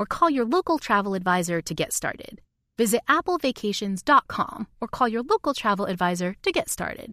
or call your local travel advisor to get started. Visit applevacations.com or call your local travel advisor to get started.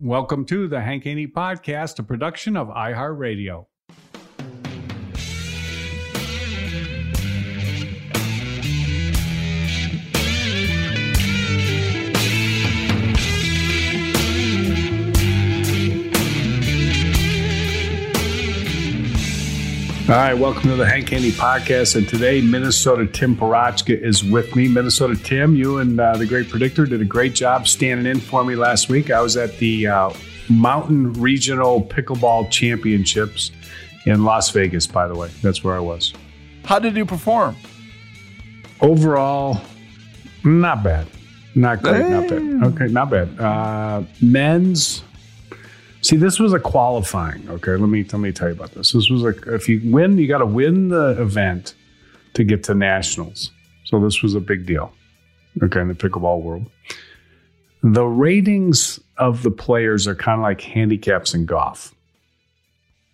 Welcome to the Hank Haney Podcast, a production of iHeartRadio. All right, welcome to the Hank Haney Podcast. And today, Minnesota Tim Parochka is with me. Minnesota Tim, you and uh, the great predictor did a great job standing in for me last week. I was at the uh, Mountain Regional Pickleball Championships in Las Vegas, by the way. That's where I was. How did you perform? Overall, not bad. Not great, not bad. Okay, not bad. Uh, men's See, this was a qualifying. Okay, let me let me tell you about this. This was like if you win, you got to win the event to get to nationals. So this was a big deal. Okay, in the pickleball world, the ratings of the players are kind of like handicaps in golf.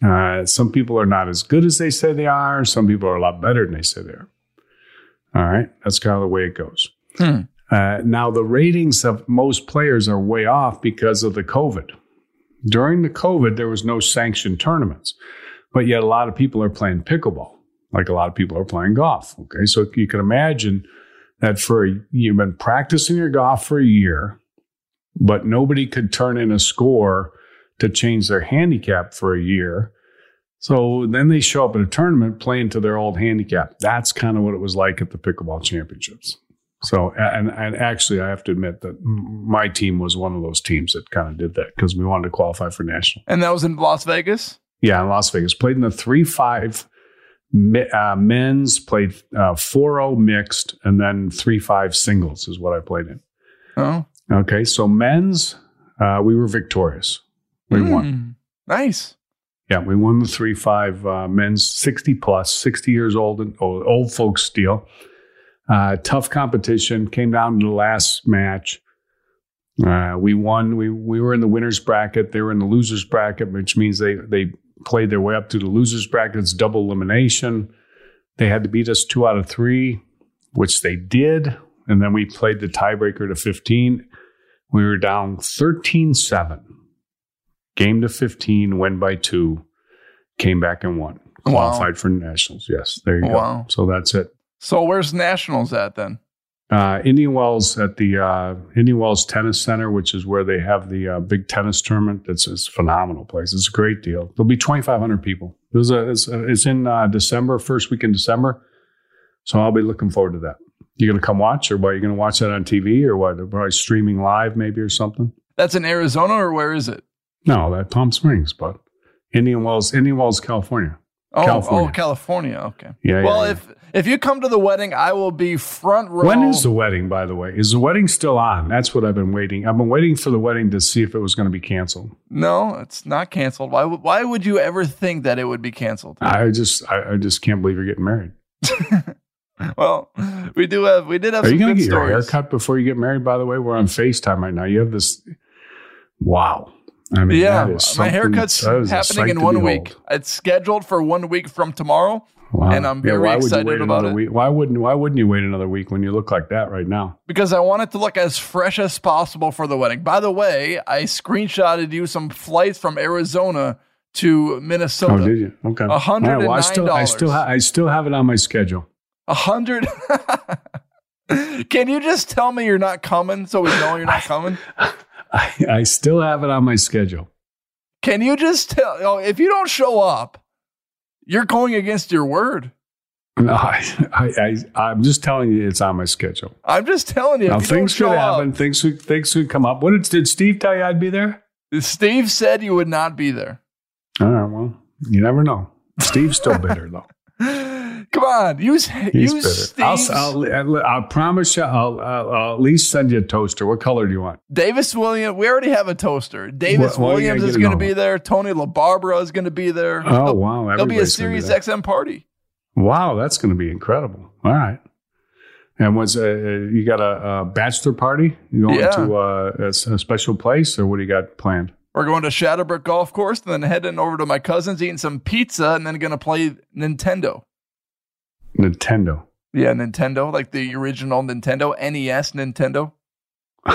Uh, some people are not as good as they say they are. Some people are a lot better than they say they are. All right, that's kind of the way it goes. Hmm. Uh, now, the ratings of most players are way off because of the COVID. During the COVID, there was no sanctioned tournaments, but yet a lot of people are playing pickleball, like a lot of people are playing golf. Okay, so you can imagine that for a, you've been practicing your golf for a year, but nobody could turn in a score to change their handicap for a year. So then they show up at a tournament playing to their old handicap. That's kind of what it was like at the pickleball championships. So, and, and actually, I have to admit that my team was one of those teams that kind of did that because we wanted to qualify for national. And that was in Las Vegas? Yeah, in Las Vegas. Played in the 3 5 uh, men's, played uh, 0 mixed, and then 3 5 singles is what I played in. Oh. Okay, so men's, uh, we were victorious. We Mm, won. Nice. Yeah, we won the 3 5 uh, men's 60 plus, 60 years old and old, old folks deal. Uh, tough competition. Came down to the last match. Uh, we won. We we were in the winners bracket. They were in the losers bracket, which means they they played their way up to the losers bracket. It's double elimination. They had to beat us two out of three, which they did. And then we played the tiebreaker to 15. We were down 13 7. Game to 15, win by two. Came back and won. Wow. Qualified for nationals. Yes, there you go. So that's it. So where's Nationals at then? Uh, Indian Wells at the uh, Indian Wells Tennis Center, which is where they have the uh, big tennis tournament. It's, it's a phenomenal place. It's a great deal. There'll be 2,500 people. It was a, it's, a, it's in uh, December, first week in December. So I'll be looking forward to that. You going to come watch, or what? You going to watch that on TV, or what? They're probably streaming live, maybe, or something. That's in Arizona or where is it? No, that Palm Springs, but Indian Wells, Indian Wells, California. Oh, oh, California. oh, California. Okay. Yeah, yeah, Well, yeah. if if you come to the wedding, I will be front row. When is the wedding, by the way? Is the wedding still on? That's what I've been waiting. I've been waiting for the wedding to see if it was going to be canceled. No, it's not canceled. Why? would- Why would you ever think that it would be canceled? I just, I, I just can't believe you're getting married. well, we do have we did have Are some you going to get your hair cut before you get married? By the way, we're on Facetime right now. You have this. Wow. I mean, yeah, my haircut's happening in one week. It's scheduled for one week from tomorrow, Wow. and I'm very would excited about it. Week? Why wouldn't Why wouldn't you wait another week when you look like that right now? because I want it to look as fresh as possible for the wedding. By the way, I screenshotted you some flights from Arizona to oh, Minnesota. Oh, did you? Okay. A hundred right, well, I still, I still, ha- I still have it on my schedule. A hundred. Can you just tell me you're not coming so we know you're not coming? I, I still have it on my schedule. Can you just tell? Oh, if you don't show up, you're going against your word. No, I, I, I, I'm just telling you, it's on my schedule. I'm just telling you. now if you things show could up- happen. Things could, things could come up. What did, did Steve tell you I'd be there? Steve said you would not be there. All right. Well, you never know. Steve's still bitter though. Come on, use He's use. I'll, I'll, I'll, I'll promise you. I'll, I'll, I'll at least send you a toaster. What color do you want? Davis Williams. We already have a toaster. Davis Well, well, Williams gotta is going to be there. Tony LaBarbera is going to be there. Oh There'll- wow! There'll be a Everybody's gonna be XM party. Wow, that's going to be incredible. All right. And was uh, you got a, a bachelor party? You going Yeah. to uh, a, s- a special place, or what do you got planned? We're going to Shadowbrook Golf Course, and then heading over to my cousin's, eating some pizza, and then going to play Nintendo. Nintendo. Yeah, Nintendo, like the original Nintendo, NES Nintendo.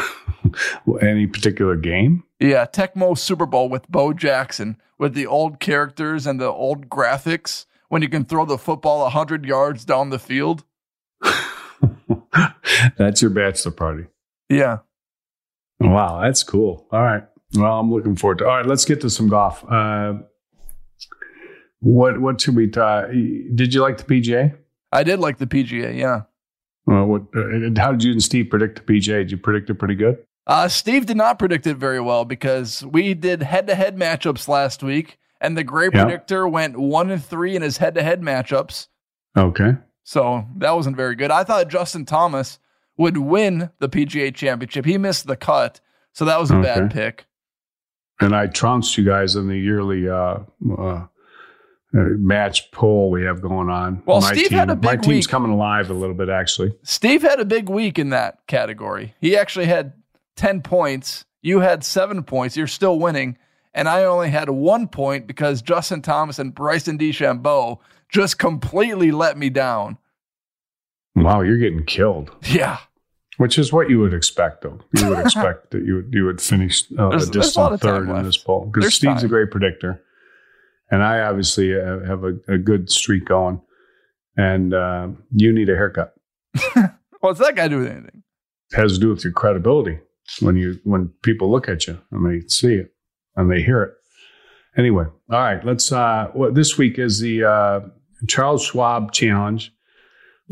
Well, Any particular game? Yeah, Tecmo Super Bowl with Bo Jackson, with the old characters and the old graphics. When you can throw the football 100 yards down the field. that's your bachelor party. Yeah. Wow, that's cool. All right. Well, I'm looking forward to. All right, let's get to some golf. Uh, what what should we? Uh, did you like the PGA? I did like the PGA, yeah. Uh, what? Uh, how did you and Steve predict the PGA? Did you predict it pretty good? Uh, Steve did not predict it very well because we did head to head matchups last week, and the Great Yeah. Predictor went one and three in his head to head matchups. Okay. So that wasn't very good. I thought Justin Thomas would win the PGA championship. He missed the cut, so that was a bad pick. and I trounced you guys in the yearly uh, uh, match poll we have going on. Well, my Steve team, had a big my team's week. coming alive a little bit actually. Steve had a big week in that category. He actually had 10 points. You had seven points. You're still winning. And I only had one point because Justin Thomas and Bryson DeChambeau just completely let me down. Wow, you're getting killed, Yeah. which is what you would expect, though. You would expect that you would you would finish uh, a distant third in this poll because Steve's a great predictor, and I obviously uh, have a, a good streak going, and uh, you need a haircut. What's that got to do with anything? It has to do with your credibility when you when people look at you and they see it and they hear it. Anyway, all right, let's. Uh, well, this week is the uh, Charles Schwab Challenge,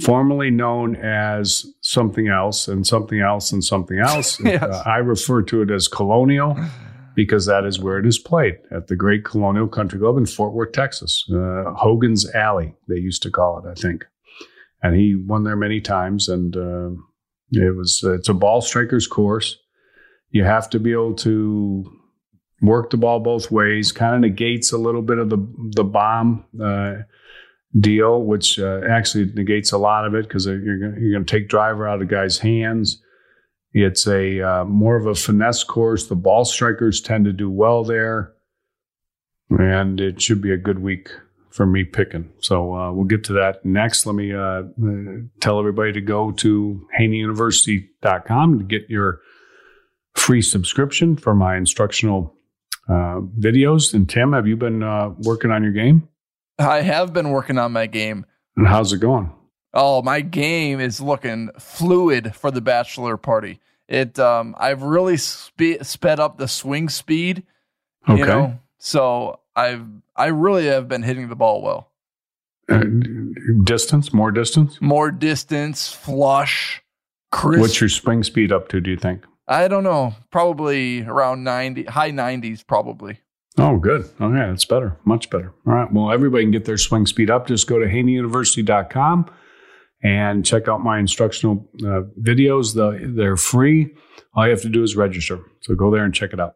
formerly known as something else and something else and something else. Yes. Uh, I refer to it as Colonial because that is where it is played at the Great Colonial Country Club in Fort Worth, Texas. Uh, Hogan's Alley, they used to call it, I think. And he won there many times, and uh, it was it's a ball striker's course. You have to be able to work the ball both ways. Kind of negates a little bit of the the bomb uh, deal, which uh, actually negates a lot of it because you're gonna, you're going to take driver out of the guy's hands. It's a uh, more of a finesse course. The ball strikers tend to do well there, and it should be a good week for me picking. So uh, we'll get to that next. Let me uh, uh, tell everybody to go to haneyuniversity.com to get your free subscription for my instructional uh, videos. And Tim, have you been uh, working on your game? I have been working on my game. And how's it going? Oh, my game is looking fluid for the bachelor party. It um I've really spe- sped up the swing speed, Okay. you know. So I've I really have been hitting the ball well. Uh, distance, more distance. More distance, flush, crisp. What's your swing speed up to? Do you think? I don't know, probably around 90 high 90s probably. Oh, good. Okay, that's better. Much better. All right. Well, everybody can get their swing speed up. Just go to haneyuniversity.com and check out my instructional uh, videos. The, they're free. All you have to do is register. So go there and check it out.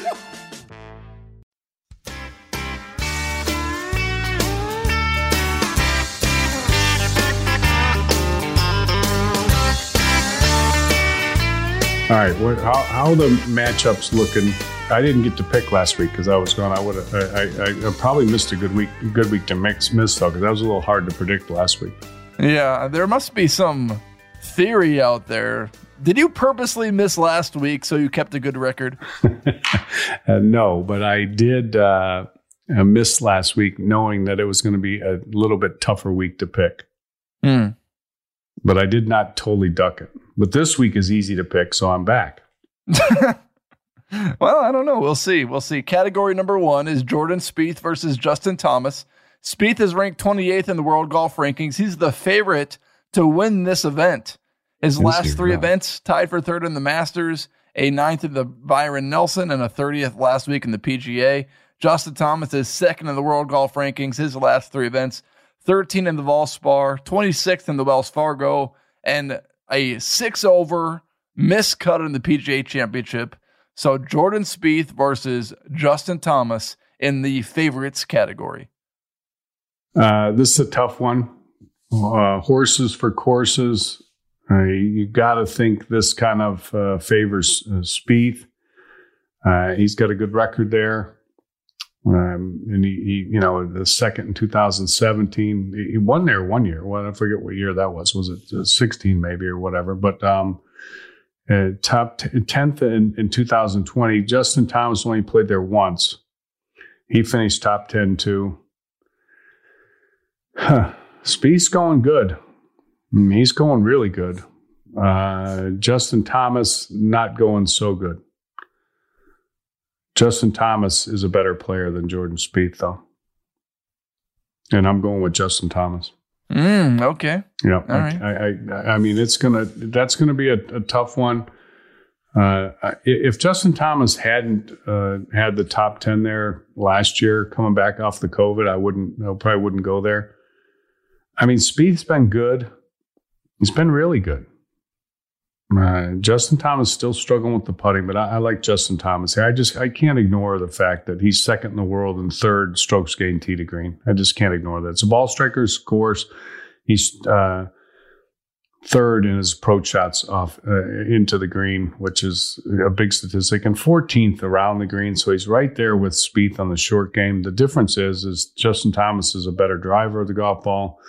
All right, what, how how are the matchups looking? I didn't get to pick last week because I was gone. I would have. I, I, I probably missed a good week. Good week to mix miss though because that was a little hard to predict last week. Yeah, there must be some theory out there. Did you purposely miss last week so you kept a good record? uh, no, but I did uh, miss last week, knowing that it was going to be a little bit tougher week to pick. Mm. But I did not totally duck it. But this week is easy to pick, so I'm back. well, I don't know. We'll see. We'll see. Category number one is Jordan Spieth versus Justin Thomas. Spieth is ranked 28th in the world golf rankings. He's the favorite to win this event. His This last three yeah. events tied for third in the Masters, a ninth in the Byron Nelson, and a 30th last week in the PGA. Justin Thomas is second in the world golf rankings. His last three events 13 in the Valspar, 26th in the Wells Fargo, and a six over miscut in the PGA Championship. So Jordan Spieth versus Justin Thomas in the favorites category. Uh, this is a tough one. Uh, horses for courses. Uh, you got to think this kind of uh, favors uh, Spieth. Uh, he's got a good record there. Um, and he, he, you know, the second in 2017, he- won there one year. Well, I forget what year that was. Was it uh, 16 maybe or whatever? But um, uh, top t- 10th in, in 2020. Justin Thomas only played there once. He finished top 10 too. Huh. Spieth's going good. Mm, He's going really good. Uh, Justin Thomas not going so good. Justin Thomas is a better player than Jordan Spieth, though. And I'm going with Justin Thomas. Mm, okay. Yeah. All I, right. I, I, I mean, it's gonna that's gonna be a, a tough one. Uh, if Justin Thomas hadn't uh, had the top ten there last year, coming back off the COVID, I wouldn't. I probably wouldn't go there. I mean, Spieth's been good. He's been really good. Justin Thomas still struggling with the putting, but I, I like Justin Thomas. I just I can't ignore the fact that he's second in the world and third strokes gained tee to green. I just can't ignore that. It's a ball striker's course. He's uh, third in his approach shots off uh, into the green, which is a big statistic, and 14th around the green. So he's right there with Spieth on the short game. The difference is, is Justin Thomas is a better driver of the golf ball.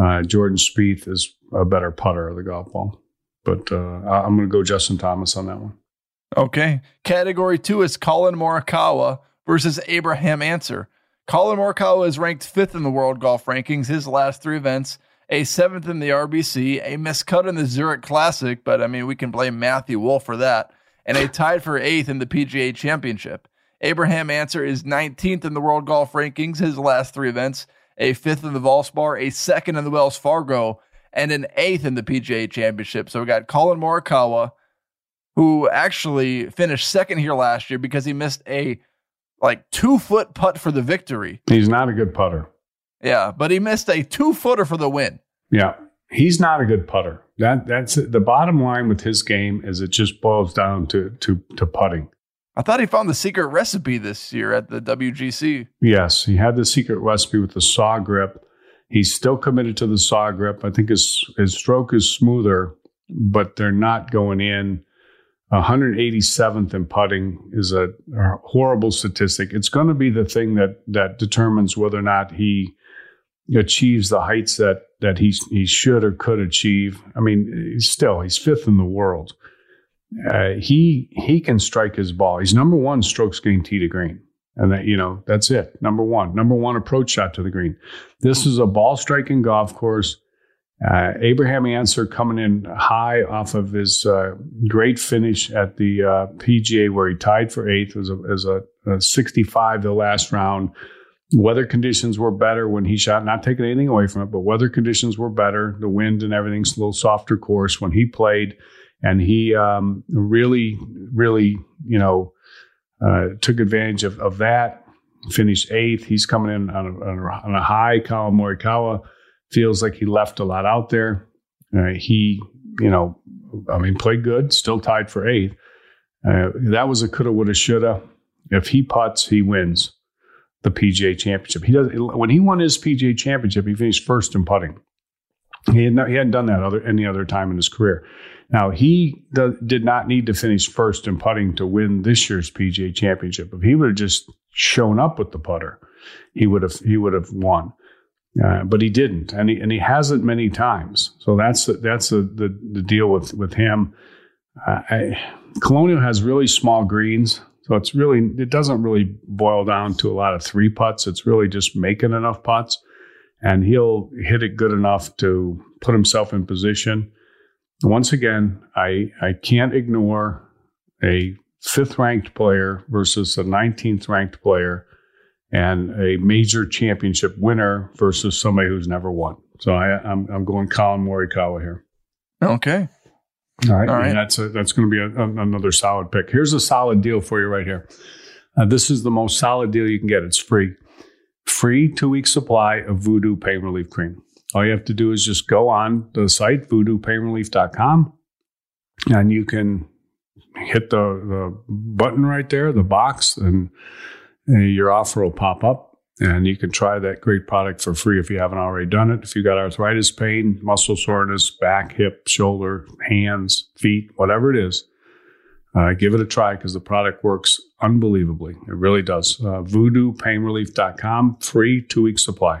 Uh, Jordan Spieth is a better putter of the golf ball. But uh, I'm going to go Justin Thomas on that one. Okay. Category two is Collin Morikawa versus Abraham Ancer. Collin Morikawa is ranked fifth in the world golf rankings. His last three events, a seventh in the RBC, a miscut in the Zurich Classic, but I mean we can blame Matthew Wolff for that, and a tied for eighth in the PGA Championship. Abraham Ancer is 19th in the world golf rankings. His last three events, a fifth in the Valspar, a second in the Wells Fargo, and an eighth in the PGA Championship. So we got Collin Morikawa, who actually finished second here last year because he missed a like two foot putt for the victory. He's not a good putter. Yeah, but he missed a two footer for the win. Yeah, he's not a good putter. That that's it. the bottom line with his game is it just boils down to to to putting. I thought he found the secret recipe this year at the WGC. Yes, he had the secret recipe with the saw grip. He's still committed to the saw grip. I think his his stroke is smoother, but they're not going in. 187th in putting is a, a horrible statistic. It's going to be the thing that that determines whether or not he achieves the heights that that he he should or could achieve. I mean, still he's fifth in the world. Uh, he he can strike his ball. He's number one strokes gained tee to green, and that you know that's it. Number one, number one approach shot to the green. This is a ball striking golf course. Uh, Abraham Ancer coming in high off of his uh, great finish at the uh, PGA where he tied for eighth. A, as a, a 65 the last round. Weather conditions were better when he shot, not taking anything away from it, but weather conditions were better. The wind and everything's a little softer course when he played. And he um, really, really, you know, uh, took advantage of, of that. Finished eighth. He's coming in on a, on a, high. Collin Morikawa feels like he left a lot out there. Uh, he, you know, I mean, played good, still tied for eighth. Uh, that was a coulda, woulda, shoulda. If he puts, he wins the PGA Championship. He does when he won his PGA Championship, he finished first in putting. He had not, he hadn't done that other any other time in his career. Now he do, did not need to finish first in putting to win this year's PGA Championship. If he would have just shown up with the putter, he would have he would have won. Uh, but he didn't, and he and he hasn't many times. So that's the, that's the, the the deal with with him. Uh, I, Colonial has really small greens, so it's really it doesn't really boil down to a lot of three putts. It's really just making enough putts, and he'll hit it good enough to put himself in position. Once again, I I can't ignore a fifth ranked player versus a 19th ranked player and a major championship winner versus somebody who's never won. So I, I'm I'm going Collin Morikawa here. Okay. All right, All right. And that's a, that's going to be a, a- another solid pick. Here's a solid deal for you right here. Uh, this is the most solid deal you can get. It's free, free two week supply of Voodoo Pain Relief Cream. All you have to do is just go on the site voodoopainrelief.com, and you can hit the, the button right there, the box, and your offer will pop up. And you can try that great product for free if you haven't already done it. If you got arthritis pain, muscle soreness, back, hip, shoulder, hands, feet, whatever it is, uh, give it a try because the product works unbelievably. It really does. Uh, VoodooPainRelief.com, free two week supply.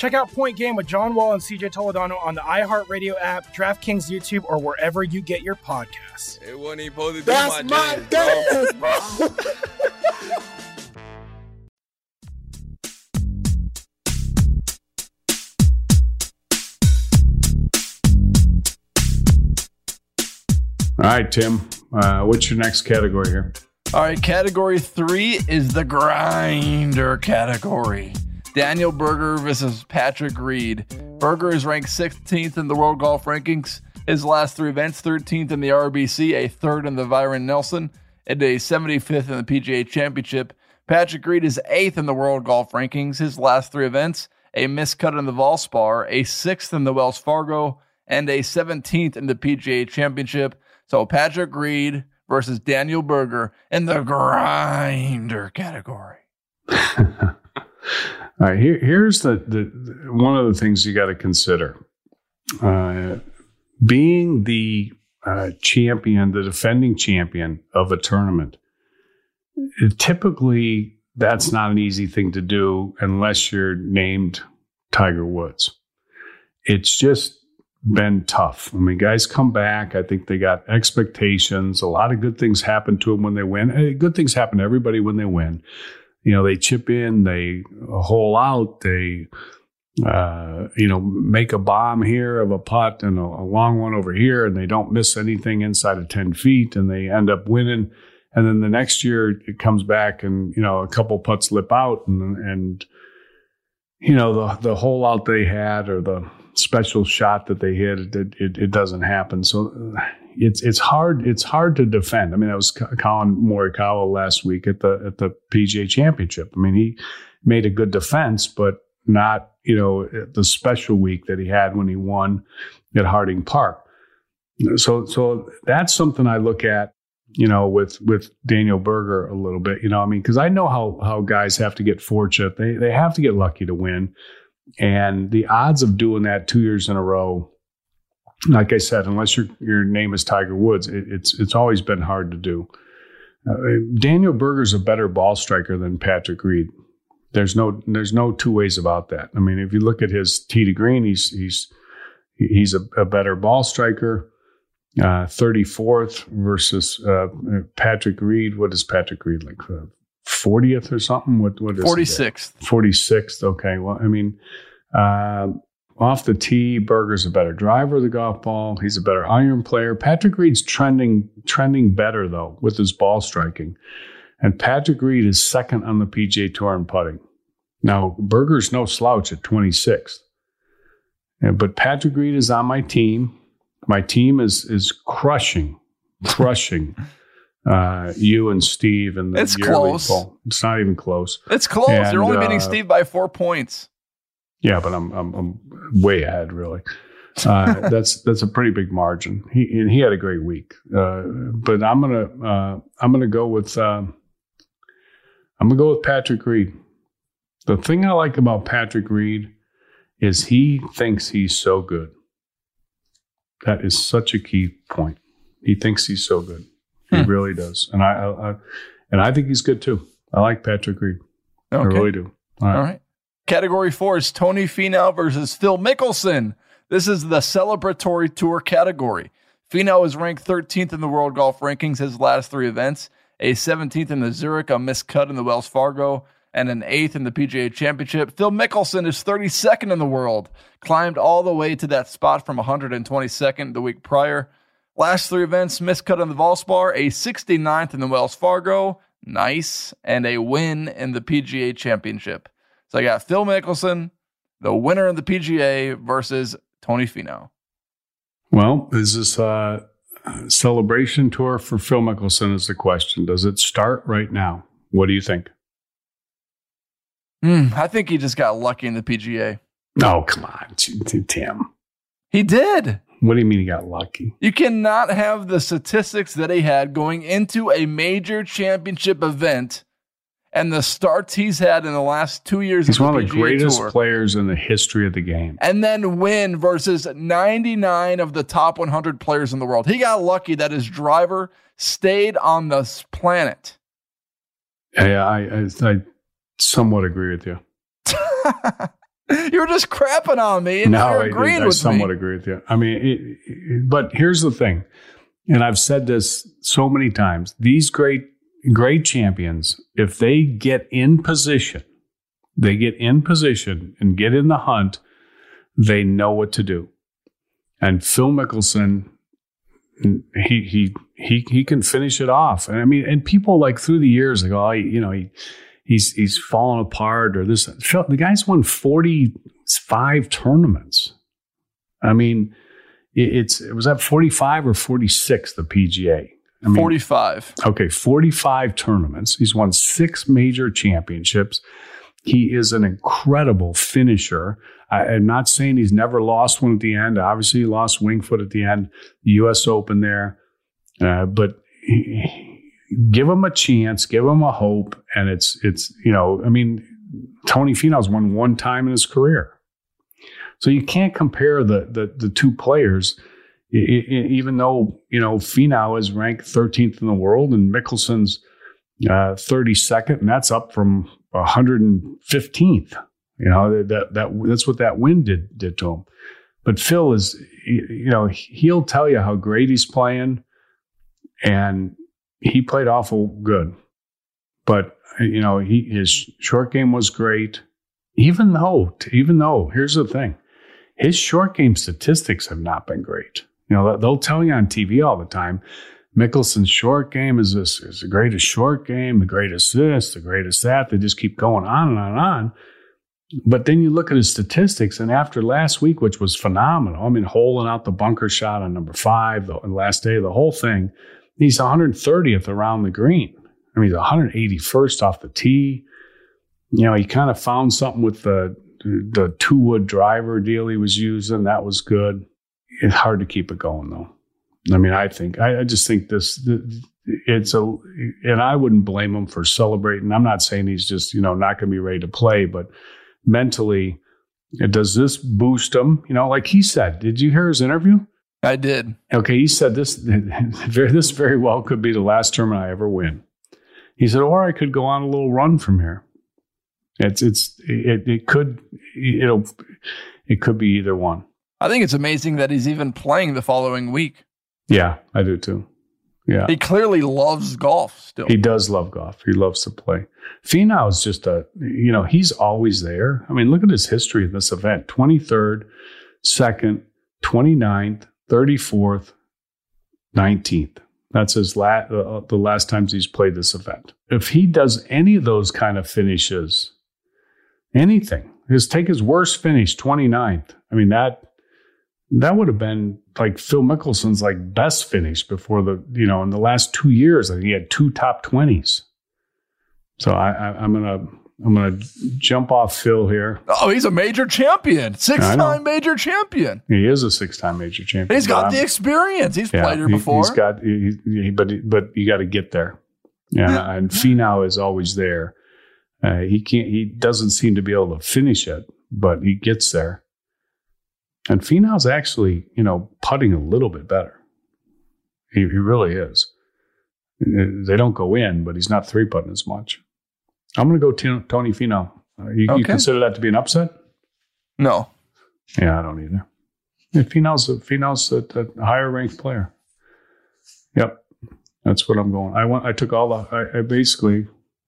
Check out Point Game with John Wall and CJ Toledano on the iHeartRadio app, DraftKings YouTube, or wherever you get your podcasts. It wasn't even supposed to be That's my, my dance, bro. All right, Tim. Uh, what's your next category here? All right, category three is the grinder category. Daniel Berger versus Patrick Reed. Berger is ranked 16th in the World Golf Rankings. His last three events 13th in the RBC, a third in the Byron Nelson, and a 75th in the PGA Championship. Patrick Reed is eighth in the World Golf Rankings. His last three events a miscut in the Valspar, a sixth in the Wells Fargo, and a 17th in the PGA Championship. So Patrick Reed versus Daniel Berger in the grinder category. All right, here, here's the, the one of the things you got to consider. Uh, being the uh, champion, the defending champion of a tournament, typically that's not an easy thing to do unless you're named Tiger Woods. It's just been tough. I mean, guys come back. I think they got expectations. A lot of good things happen to them when they win. Good things happen to everybody when they win. You know, they chip in, they hole out, they, uh, you know, make a bomb here of a putt and a, a long one over here, and they don't miss anything inside of 10 feet, and they end up winning. And then the next year it comes back and, you know, a couple putts slip out and, and, you know, the, the hole out they had or the special shot that they hit, it, it, it doesn't happen. So it's, it's hard, it's hard to defend. I mean, that was Collin Morikawa last week at the, at the PGA championship. I mean, he made a good defense, but not, you know, the special week that he had when he won at Harding Park. So, so that's something I look at you know, with with Daniel Berger a little bit. You know, I mean, because I know how how guys have to get fortunate. They they have to get lucky to win, and the odds of doing that two years in a row, like I said, unless your your name is Tiger Woods, it, it's it's always been hard to do. Uh, Daniel Berger's a better ball striker than Patrick Reed. There's no there's no two ways about that. I mean, if you look at his tee to green, he's he's he's a, a better ball striker. Uh, 34th versus uh, Patrick Reed. What is Patrick Reed like? Uh, 40th or something? What what is 46th? 46th. Okay. Well, I mean, uh, off the tee, Berger's a better driver of the golf ball. He's a better iron player. Patrick Reed's trending trending better though with his ball striking. And Patrick Reed is second on the PGA Tour in putting. Now, Berger's no slouch at 26th. But Patrick Reed is on my team. My team is is crushing, crushing uh, you and Steve and the it's close. Poll. It's not even close. It's close. And, You're only uh, beating Steve by four points. Yeah, but I'm I'm, I'm way ahead, really. Uh, that's that's a pretty big margin. He and he had a great week. Uh, but I'm gonna uh, I'm gonna go with um, I'm gonna go with Patrick Reed. The thing I like about Patrick Reed is he thinks he's so good. That is such a key point. He thinks he's so good. He hmm. really does, and I, I, and I think he's good too. I like Patrick Reed. Okay. I really do. All right. All right. Category four is Tony Finau versus Phil Mickelson. This is the celebratory tour category. Finau is ranked 13th in the world golf rankings his last three events, a 17th in the Zurich, a missed cut in the Wells Fargo, and an eighth in the PGA Championship. Phil Mickelson is 32nd in the world, climbed all the way to that spot from 122nd the week prior. Last three events, missed cut on the Valspar, a 69th in the Wells Fargo, nice, and a win in the PGA Championship. So I got Phil Mickelson, the winner of the PGA, versus Tony Finau. Well, is this a celebration tour for Phil Mickelson? Is the question. Does it start right now? What do you think? Mm, I think he just got lucky in the PGA. Oh, come on, Tim. He did. What do you mean he got lucky? You cannot have the statistics that he had going into a major championship event and the starts he's had in the last two years. He's one of the PGA greatest Tour, players in the history of the game. And then win versus 99 of the top 100 players in the world. He got lucky that his driver stayed on this planet. Yeah, I, I, I somewhat agree with you. you were just crapping on me, and no, you're agreeing I, I, with somewhat me. agree with you. I mean, it, it, but here's the thing, and I've said this so many times: these great, great champions, if they get in position, they get in position and get in the hunt, they know what to do. And Phil Mickelson, he he he he can finish it off. And I mean, and people like through the years, like, oh, you know, he he's he's fallen apart or this. The guy's won forty five tournaments. I mean, it's it was at forty five or forty six the PGA. I mean, 45. Okay, 45 tournaments. He's won six major championships. He is an incredible finisher. I, am not saying he's never lost one at the end. Obviously, he lost Wingfoot at the end, the U.S. Open there. Uh, but he, give him a chance, give him a hope, and it's it's you know, I mean, Tony Finau's won one time in his career, so you can't compare the the, the two players. Even though you know Finau is ranked 13th in the world and Mickelson's uh, 32nd, and that's up from 115th. You know that that that's what that win did did to him. But Phil is, you know, he'll tell you how great he's playing, and he played awful good, but you know he his short game was great. Even though, even though, here's the thing, his short game statistics have not been great. You know they'll tell you on TV all the time. Mickelson's short game is this is the greatest short game, the greatest this, the greatest that. They just keep going on and on and on. But then you look at his statistics, and after last week, which was phenomenal, I mean, holing out the bunker shot on number five, the last day, the whole thing, He's 130th around the green. I mean, he's 181st off the tee. You know, he kind of found something with the the two wood driver deal he was using. That was good. It's hard to keep it going though. I mean, I think I, I just think this the, it's a, and I wouldn't blame him for celebrating. I'm not saying he's just you know not going to be ready to play, but mentally, does this boost him? You know, like he said. Did you hear his interview? I did. Okay, he said this. This very well could be the last tournament I ever win. He said, or I could go on a little run from here. It's it's it, it could it'll it could be either one. I think it's amazing that he's even playing the following week. Yeah, I do too. Yeah. He clearly loves golf still. He does love golf. He loves to play. Finau is just a, you know, he's always there. I mean, look at his history in this event 23rd, 2nd, 29th, 34th, 19th. That's his la- uh, the last times he's played this event. If he does any of those kind of finishes, anything, just take his worst finish, 29th. I mean, that that would have been like Phil Mickelson's like best finish before the, you know, in the last two years, I think he had two top 20s. So I, I, am to, I'm going to jump off Phil here. Oh, he's a major champion, six time major champion. He is a six time major champion. He's got the experience. He's yeah, played here before. He's got, he, he, but, but you got to get there. Yeah. and Finau is always there. Uh, he can't, he doesn't seem to be able to finish it, but he gets there. And Finau's actually, you know, putting a little bit better. He, he really is. They don't go in, but he's not three putting as much. I'm going to go t- Tony Finau. Uh, you, okay. you, consider that to be an upset? No. Yeah, I don't either. Yeah, Finau's a, Finau's a, a, higher ranked player. Yep, that's what I'm going. I went. I took all the. I, I basically.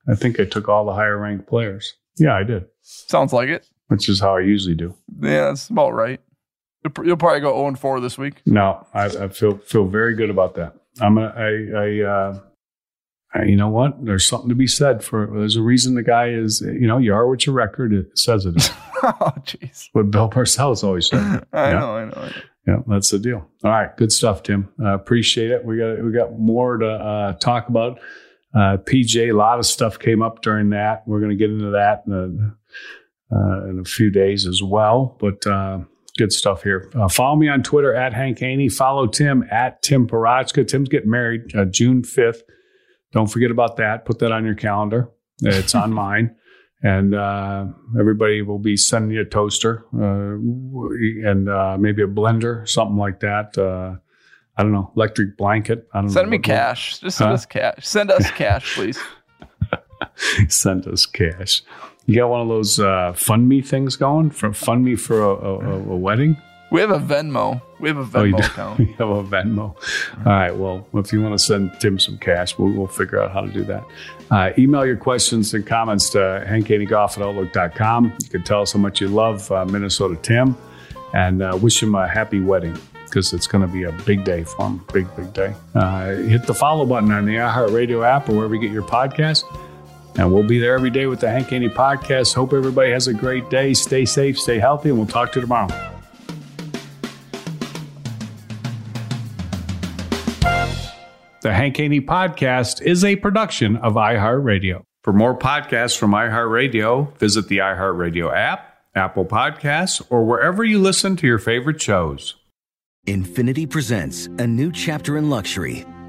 I think I took all the higher ranked players. Yeah, I did. Sounds like it. Which is how I usually do. Yeah, that's about right. You'll probably go 0 and 4 this week. No, I, I, feel feel very good about that. I'm a, I, I, uh, I, you know what? There's something to be said for. There's a reason the guy is. You know, you are what your record it says it is. oh, jeez. What Bill Parcells always said. I, yeah. know, I know, I know. Yeah, that's the deal. All right, good stuff, Tim. Uh, appreciate it. We got we got more to uh, talk about. Uh, PJ, a lot of stuff came up during that. We're going to get into that in a, uh, in a few days as well. But uh, good stuff here. Uh, follow me on Twitter at Hank Haney. Follow Tim at Tim Parochka. Tim's getting married uh, June 5th. Don't forget about that. Put that on your calendar. It's on mine. And uh, everybody will be sending you a toaster uh, and uh, maybe a blender, something like that. Uh, I don't know, electric blanket. I don't send know. me cash. Just send huh? us cash. Send us cash, please. send us cash. You got one of those uh, fund me things going for fund me for a, a, a, wedding? We have a Venmo. We have a Venmo oh, account. we have a Venmo. All right. Well, if you want to send Tim some cash, we'll, we'll figure out how to do that. Uh, email your questions and comments to hankhaneygolf at outlook.com. You can tell us how much you love uh, Minnesota Tim and uh, wish him a happy wedding because it's going to be a big day for him. Big, big day. Uh, hit the follow button on the iHeartRadio app or wherever you get your podcast. And we'll be there every day with the Hank Haney podcast. Hope everybody has a great day. Stay safe, stay healthy, and we'll talk to you tomorrow. The Hank Haney podcast is a production of iHeartRadio. For more podcasts from iHeartRadio, visit the iHeartRadio app, Apple Podcasts, or wherever you listen to your favorite shows. Infiniti presents a new chapter in luxury,